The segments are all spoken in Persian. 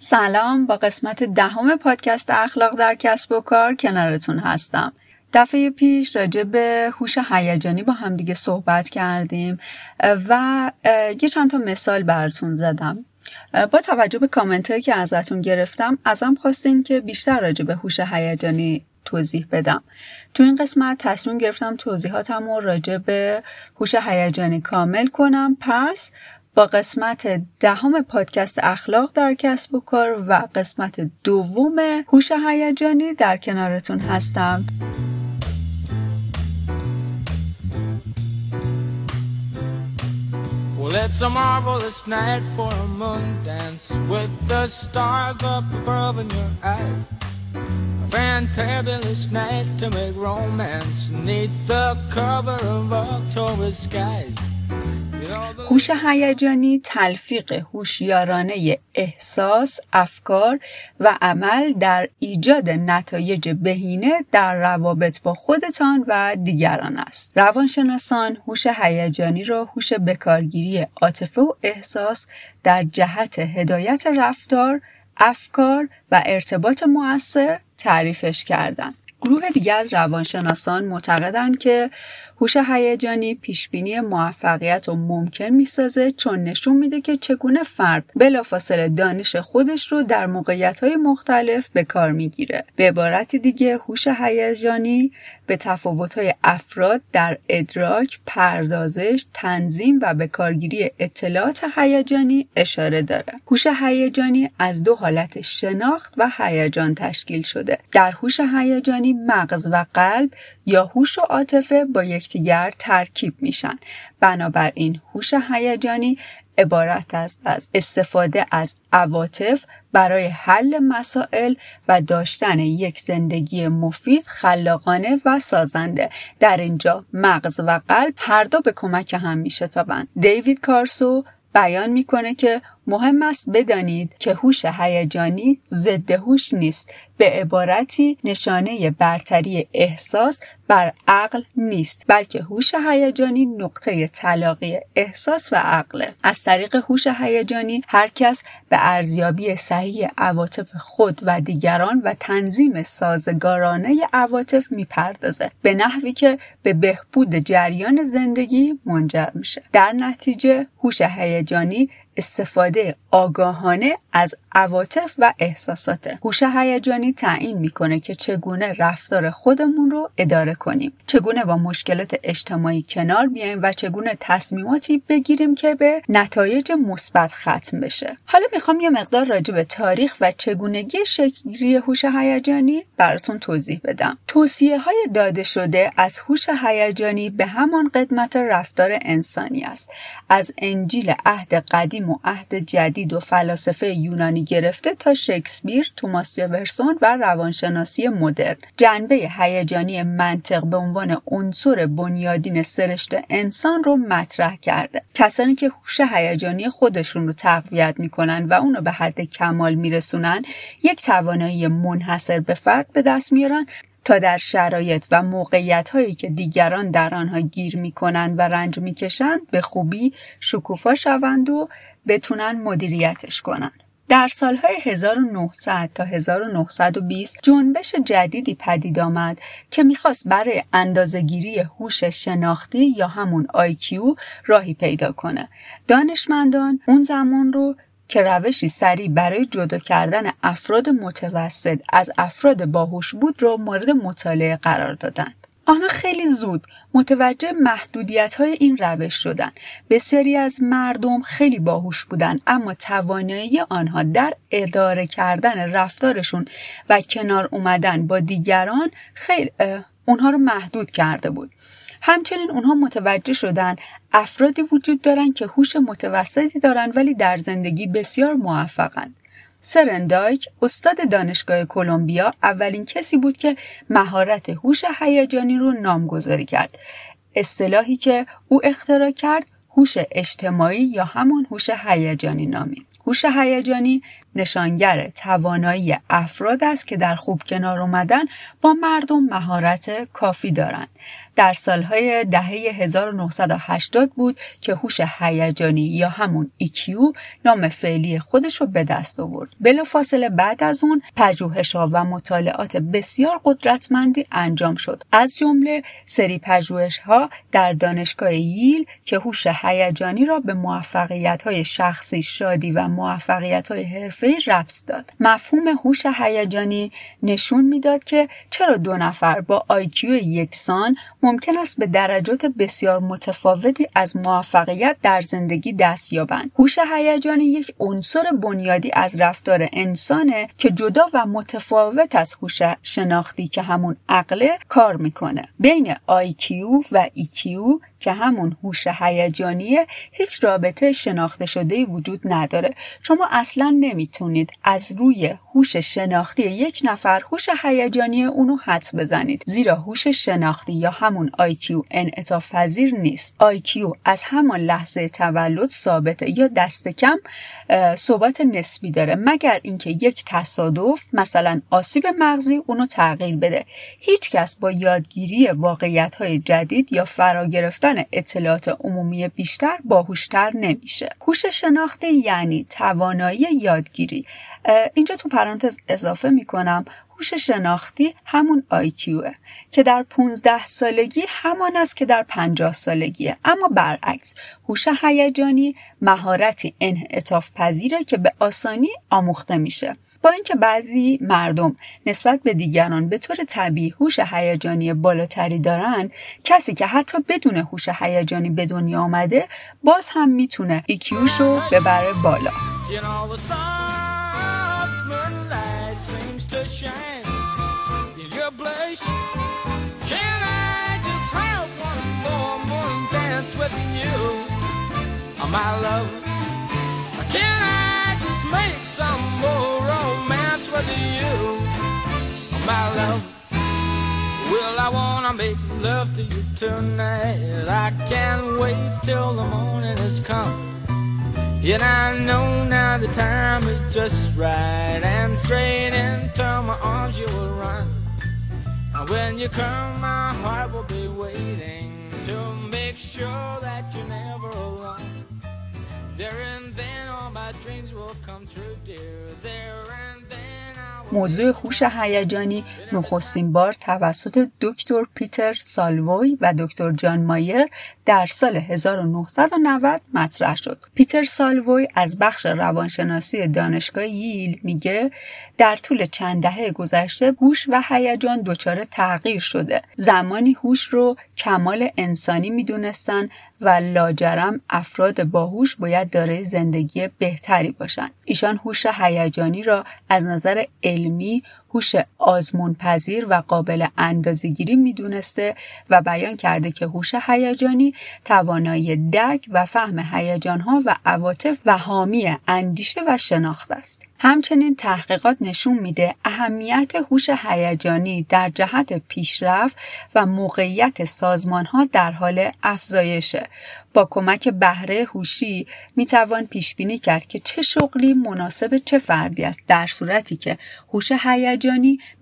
سلام با قسمت دهم پادکست اخلاق در کسب و کار کنارتون هستم. دفعه پیش راجع به هوش هیجانی با همدیگه صحبت کردیم و یه چند تا مثال براتون زدم. با توجه به کامنت هایی که ازتون گرفتم ازم خواستین که بیشتر راجع به هوش هیجانی توضیح بدم. تو این قسمت تصمیم گرفتم توضیحاتم رو راجع به هوش هیجانی کامل کنم. پس با قسمت دهم پادکست اخلاق در کسب و کار و قسمت دوم هوش هیجانی در کنارتون هستم Well, it's a marvelous night for a moon dance with the stars up above in your eyes. A fantabulous night to make romance neath the cover of October skies. هوش هیجانی تلفیق هوشیارانه احساس، افکار و عمل در ایجاد نتایج بهینه در روابط با خودتان و دیگران است. روانشناسان هوش هیجانی را هوش بکارگیری عاطفه و احساس در جهت هدایت رفتار، افکار و ارتباط مؤثر تعریفش کردند. گروه دیگر از روانشناسان معتقدند که هوش هیجانی پیشبینی موفقیت رو ممکن می‌سازه چون نشون میده که چگونه فرد بلافاصله دانش خودش رو در موقعیت مختلف به کار می‌گیره به عبارت دیگه هوش هیجانی به تفاوت های افراد در ادراک، پردازش، تنظیم و به کارگیری اطلاعات هیجانی اشاره داره. هوش هیجانی از دو حالت شناخت و هیجان تشکیل شده. در هوش هیجانی مغز و قلب یا هوش و عاطفه با یکدیگر ترکیب میشن. بنابراین هوش هیجانی عبارت است از استفاده از عواطف برای حل مسائل و داشتن یک زندگی مفید خلاقانه و سازنده در اینجا مغز و قلب هر دو به کمک هم میشتابند دیوید کارسو بیان می‌کنه که مهم است بدانید که هوش هیجانی ضد هوش نیست. به عبارتی نشانه برتری احساس بر عقل نیست بلکه هوش هیجانی نقطه تلاقی احساس و عقله از طریق هوش هیجانی هر کس به ارزیابی صحیح عواطف خود و دیگران و تنظیم سازگارانه عواطف می‌پردازه به نحوی که به بهبود جریان زندگی منجر میشه. در نتیجه هوش هیجانی استفاده آگاهانه از عواطف و احساسات هوش هیجانی تعیین می‌کنه که چگونه رفتار خودمون رو اداره کنیم. چگونه با مشکلات اجتماعی کنار بیایم و چگونه تصمیماتی بگیریم که به نتایج مثبت ختم بشه. حالا می‌خوام یه مقدار راجع به تاریخ و چگونگی شکلی هوش هیجانی براتون توضیح بدم. توصیه های داده شده از هوش هیجانی به همان قدمت رفتار انسانی است. از انجیل عهد قدیم و عهد جدید و فلاسفه یونانی گرفته تا شکسپیر، توماس جفرسون و روانشناسی مدرن جنبه هیجانی منطق به عنوان عنصر بنیادین سرشت انسان رو مطرح کرده کسانی که هوش هیجانی خودشون رو تقویت می‌کنن و اونو به حد کمال میرسونن یک توانایی منحصر به فرد به دست میارن تا در شرایط و موقعیت هایی که دیگران در آنها گیر می کنند و رنج می کشند به خوبی شکوفا شوند و بتونن مدیریتش کنن. در سالهای 1900 تا 1920 جنبش جدیدی پدید آمد که می‌خواست برای اندازهگیری هوش شناختی یا همون IQ راهی پیدا کنه. دانشمندان اون زمان رو که روشی سریع برای جدا کردن افراد متوسط از افراد باهوش بود را مورد مطالعه قرار دادند. آنها خیلی زود متوجه محدودیت های این روش شدند. بسیاری از مردم خیلی باهوش بودند اما توانایی آنها در اداره کردن رفتارشون و کنار اومدن با دیگران خیلی اونها رو محدود کرده بود. همچنین اونها متوجه شدن افرادی وجود دارند که هوش متوسطی دارند ولی در زندگی بسیار موفقند. سرندایک استاد دانشگاه کلمبیا اولین کسی بود که مهارت هوش هیجانی رو نامگذاری کرد. اصطلاحی که او اختراع کرد هوش اجتماعی یا همان هوش هیجانی نامید. هوش هیجانی نشانگر توانایی افراد است که در خوب کنار اومدن با مردم مهارت کافی دارند. در سالهای دهه 1980 بود که هوش هیجانی یا همون EQ نام فعلی خودش رو به دست آورد. بلافاصله بعد از اون پژوهش‌ها و مطالعات بسیار قدرتمندی انجام شد. از جمله سری پژوهش‌ها در دانشگاه ییل که هوش هیجانی را به موفقیت‌های شخصی، شادی و موفقیت‌های ربط داد. مفهوم هوش هیجانی نشون می‌داد که چرا دو نفر با IQ یکسان ممکن است به درجات بسیار متفاوتی از موفقیت در زندگی دست یابند. هوش هیجانی یک عنصر بنیادی از رفتار انسانه که جدا و متفاوت از هوش شناختی که همون عقله کار می‌کنه. بین IQ و EQ که همون هوش هیجانیه هیچ رابطه شناخته شده وجود نداره شما اصلا نمی‌تونید از روی هوش شناختی یک نفر هوش هیجانی اونو حد بزنید. زیرا هوش شناختی یا همون IQ انعطاف پذیر نیست. IQ از همان لحظه تولد ثابته یا دست کم ثبات نسبی داره. مگر اینکه یک تصادف مثلا آسیب مغزی اونو تغییر بده. هیچکس با یادگیری واقعیت های جدید یا فرا گرفتن اطلاعات عمومی بیشتر باهوشتر نمیشه. هوش شناختی یعنی توانایی یادگیری اینجا تو پرانتز اضافه می‌کنم هوش شناختی همون آیکیوه که در 15 سالگی همان است که در 50 سالگیه. اما برعکس هوش هیجانی مهارتی انعطاف پذیره که به آسانی آموخته میشه. با اینکه بعضی مردم نسبت به دیگران به طور طبیعی هوش هیجانی بالاتری دارند کسی که حتی بدون هوش هیجانی به دنیا آمده باز هم می‌تونه ایکیوش رو ببره بالا. You know, the summer light seems to shine in your blush. Can I just have one more morning dance with you, oh, my love? Can I just make some more romance with you, oh, my love? Well, I wanna make love to you tonight. I can't wait till the morning has come. And I know now the time is just right. And straight into my arms you will run. And when you come, my heart will be waiting to make sure that you're never alone. There and then all my dreams will come true, dear. There. موضوع هوش هیجانی نخستین بار توسط دکتر پیتر سالوی و دکتر جان مایر در سال 1990 مطرح شد. پیتر سالوی از بخش روانشناسی دانشگاه ییل میگه در طول چند دهه گذشته هوش و هیجان دچار تغییر شده. زمانی هوش رو کمال انسانی می‌دونستن و لاجرم افراد باهوش باید دارای زندگی بهتری باشند. ایشان هوش هیجانی را از نظر علمی هوش آزمون پذیر و قابل اندازهگیری می‌دونسته و بیان کرده که هوش هیجانی توانایی درک و فهم هیجانها و عواطف و حامی اندیشه و شناخت است. همچنین تحقیقات نشون میده اهمیت هوش هیجانی در جهت پیشرفت و موقعیت سازمان ها در حال افزایشه. با کمک بهره هوشی می‌توان پیش بینی کرد که چه شغلی مناسب چه فردی است در صورتی که هوش هیجانی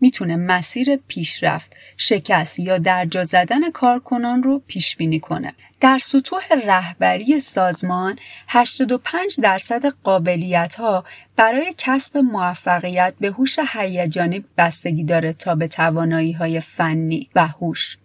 می‌تونه مسیر پیشرفت، شکست یا درجا زدن کارکنان رو پیش بینی کنه. در سطوح رهبری سازمان 85 درصد قابلیت ها برای کسب موفقیت به هوش هیجانی بستگی داره تا به توانایی های فنی و هوش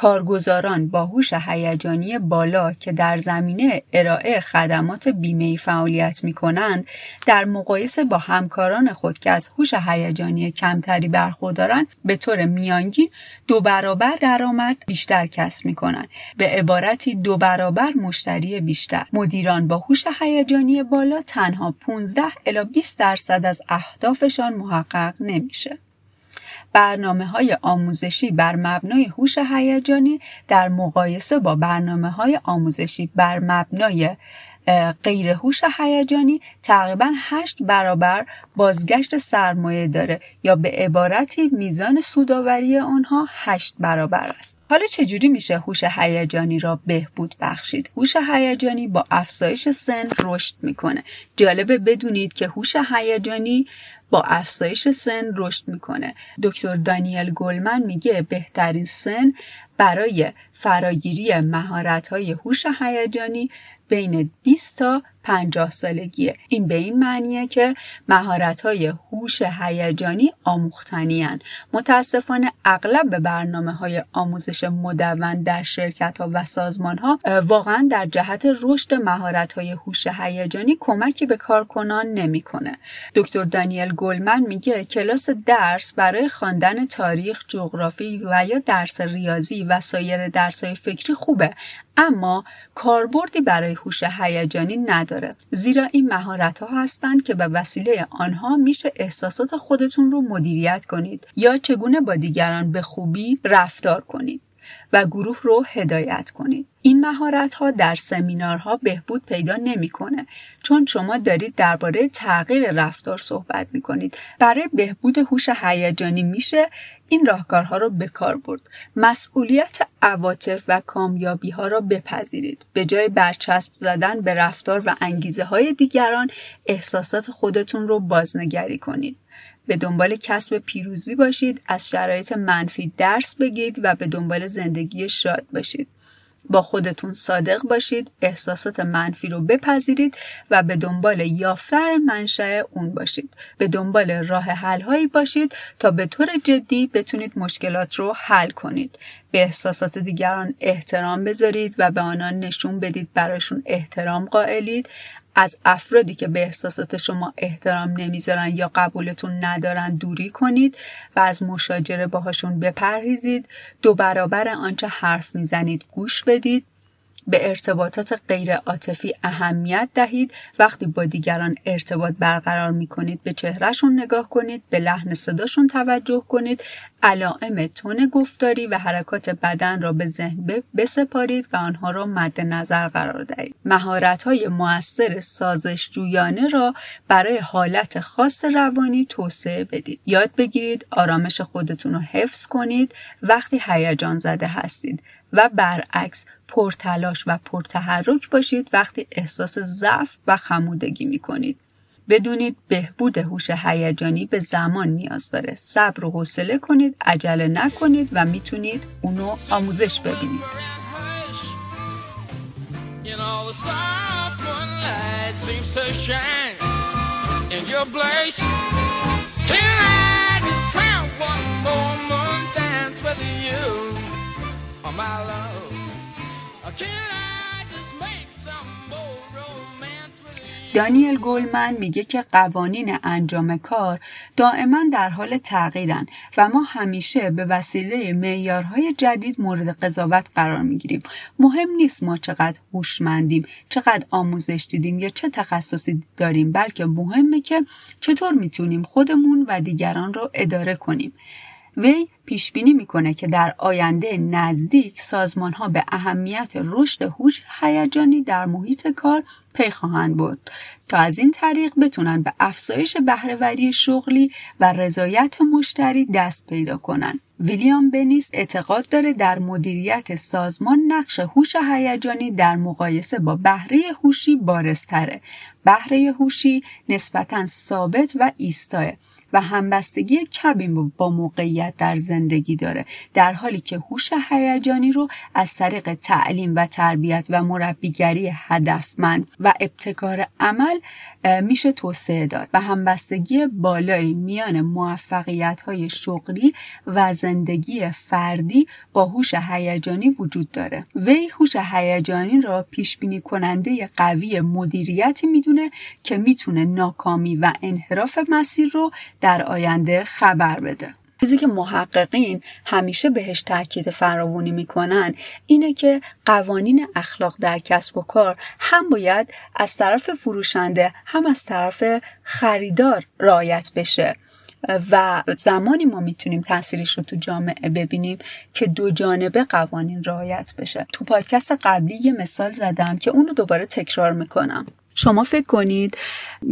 کارگزاران با هوش هیجانی بالا که در زمینه ارائه خدمات بیمه فعالیت می کنند در مقایسه با همکاران خود که از هوش هیجانی کمتری برخوردارند به طور میانگین دو برابر درآمد بیشتر کسب می کنند به عبارتی دو برابر مشتری بیشتر. مدیران با هوش هیجانی بالا تنها 15 الی 20 درصد از اهدافشان محقق نمیشه. برنامه های آموزشی بر مبنای هوش هیجانی در مقایسه با برنامه های آموزشی بر مبنای غیر هوش هیجانی تقریبا هشت برابر بازگشت سرمایه داره یا به عبارتی میزان سوداوری آنها هشت برابر است. حالا چجوری میشه هوش هیجانی را بهبود بخشید؟ هوش هیجانی با افزایش سن رشد می‌کنه. جالبه بدونید که هوش هیجانی با افزایش سن رشد می‌کنه. دکتر دانیل گلمن میگه بهترین سن برای فراگیری مهارت های هوش هیجانی بین 20 تا 50 سالگیه این به این معنیه که مهارت های هوش هیجانی آموختنی هن. متاسفانه اغلب به برنامه های آموزش مدون در شرکت ها و سازمان ها واقعا در جهت رشد مهارت های هوش هیجانی کمکی به کارکنان نمی‌کنه. دکتر دانیل گلمن میگه کلاس درس برای خواندن تاریخ، جغرافی و یا درس ریاضی و سایر درس های فکری خوبه اما کاربردی برای هوش هیجانی نداره. زیرا این مهارت ها هستند که به وسیله آنها میشه احساسات خودتون رو مدیریت کنید یا چگونه با دیگران به خوبی رفتار کنید. و گروه رو هدایت کنید. این مهارت ها در سمینارها بهبود پیدا نمی‌کنه چون شما دارید درباره تغییر رفتار صحبت می کنید. برای بهبود هوش هیجانی میشه این راهکارها رو به کار برد. مسئولیت عواطف و کامیابی ها را بپذیرید. به جای برچسب زدن به رفتار و انگیزه های دیگران احساسات خودتون رو بازنگری کنید. به دنبال کسب پیروزی باشید از شرایط منفی درس بگیرید و به دنبال زندگی شاد باشید. با خودتون صادق باشید احساسات منفی رو بپذیرید و به دنبال یافتن منشأ اون باشید. به دنبال راه حل هایی باشید تا به طور جدی بتونید مشکلات رو حل کنید. به احساسات دیگران احترام بذارید و به آنان نشون بدید براشون احترام قائلید. از افرادی که به احساسات شما احترام نمی‌ذارن یا قبولتون ندارن دوری کنید و از مشاجره باهاشون بپرهیزید. دو برابر آنچه حرف می‌زنید گوش بدید. به ارتباطات غیر عاطفی اهمیت دهید. وقتی با دیگران ارتباط برقرار می کنید به چهرهشون نگاه کنید به لحن صداشون توجه کنید. علائم تون گفتاری و حرکات بدن را به ذهن بسپارید و آنها را مد نظر قرار دهید. مهارت های موثر سازش جویانه را برای حالت خاص روانی توسعه بدید. یاد بگیرید آرامش خودتون رو حفظ کنید. وقتی هیجان زده هستید و برعکس پرتلاش و پرتحرک باشید وقتی احساس ضعف و خمودگی می کنید. بدونید بهبود هوش هیجانی به زمان نیاز داره. صبر و حوصله کنید، عجله نکنید و می‌تونید اونو آموزش ببینید. دانیل گولمن میگه که قوانین انجام کار دائما در حال تغییرن و ما همیشه به وسیله معیارهای جدید مورد قضاوت قرار می‌گیریم. مهم نیست ما چقدر هوشمندیم چقدر آموزش دیدیم یا چه تخصصی داریم بلکه مهمه که چطور می‌تونیم خودمون و دیگران رو اداره کنیم. وی پیش بینی می‌کنه که در آینده نزدیک سازمان ها به اهمیت رشد هوش هیجانی در محیط کار پی خواهند بود تا از این طریق بتونن به افزایش بهرهوری شغلی و رضایت مشتری دست پیدا کنند. ویلیام بنیس اعتقاد داره در مدیریت سازمان نقش هوش هیجانی در مقایسه با بهره هوشی بارزتره. بهره هوشی نسبتا ثابت و ایستاه و همبستگی کمی با موقعیت در زندگی داره. در حالی که هوش هیجانی رو از طریق تعلیم و تربیت و مربیگری هدفمند و ابتکار عمل میشه توسعه داد و همبستگی بالایی میان موفقیت های شغلی و زندگی فردی با هوش هیجانی وجود داره. وی هوش هیجانی را پیش بینی کننده قوی مدیریتی می‌دونه که می‌تونه ناکامی و انحراف مسیر رو در آینده خبر بده. چیزی که محققین همیشه بهش تاکید فراوانی می‌کنن اینه که قوانین اخلاق در کسب و کار هم باید از طرف فروشنده هم از طرف خریدار رعایت بشه. و زمانی ما می‌تونیم تاثیرش رو تو جامعه ببینیم که دو جانبه قوانین رعایت بشه. تو پادکست قبلی یه مثال زدم که اونو دوباره تکرار می‌کنم. شما فکر کنید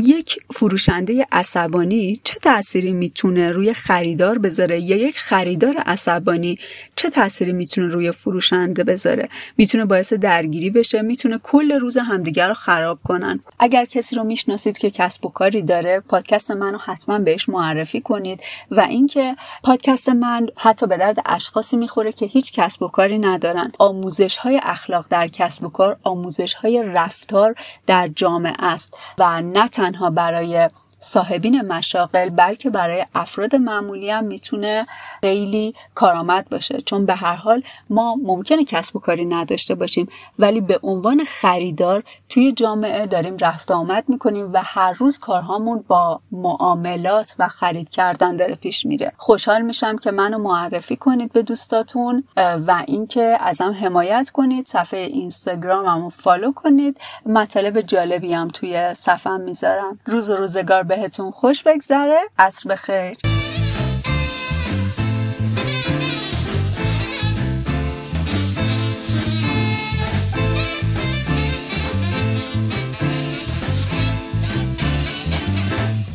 یک فروشنده عصبانی چه تأثیری می‌تونه روی خریدار بذاره یا یک خریدار عصبانی چه تأثیری می‌تونه روی فروشنده بذاره؟ می‌تونه باعث درگیری بشه؟ می‌تونه کل روز همدیگر رو خراب کنن؟ اگر کسی رو می‌شناسید که کسب و کاری داره پادکست منو حتما بهش معرفی کنید و اینکه پادکست من حتی به درد اشخاصی می‌خوره که هیچ کسب و کاری ندارن. آموزش های اخلاق در کسب و کار آموزش های رفتار در جامعه است و نه تنها برای صاحبین مشاغل بلکه برای افراد معمولی هم می‌تونه خیلی کارآمد باشه. چون به هر حال ما ممکنه کسب و کاری نداشته باشیم ولی به عنوان خریدار توی جامعه داریم رفت آمد می‌کنیم و هر روز کارهامون با معاملات و خرید کردن داره پیش میره. خوشحال میشم که منو معرفی کنید به دوستاتون و اینکه ازم حمایت کنید. صفحه اینستاگراممو فالو کنید. مطالب جالبی هم توی صفحه می‌ذارم. روز روزگار بهتون خوش بگذره. عصر بخیر.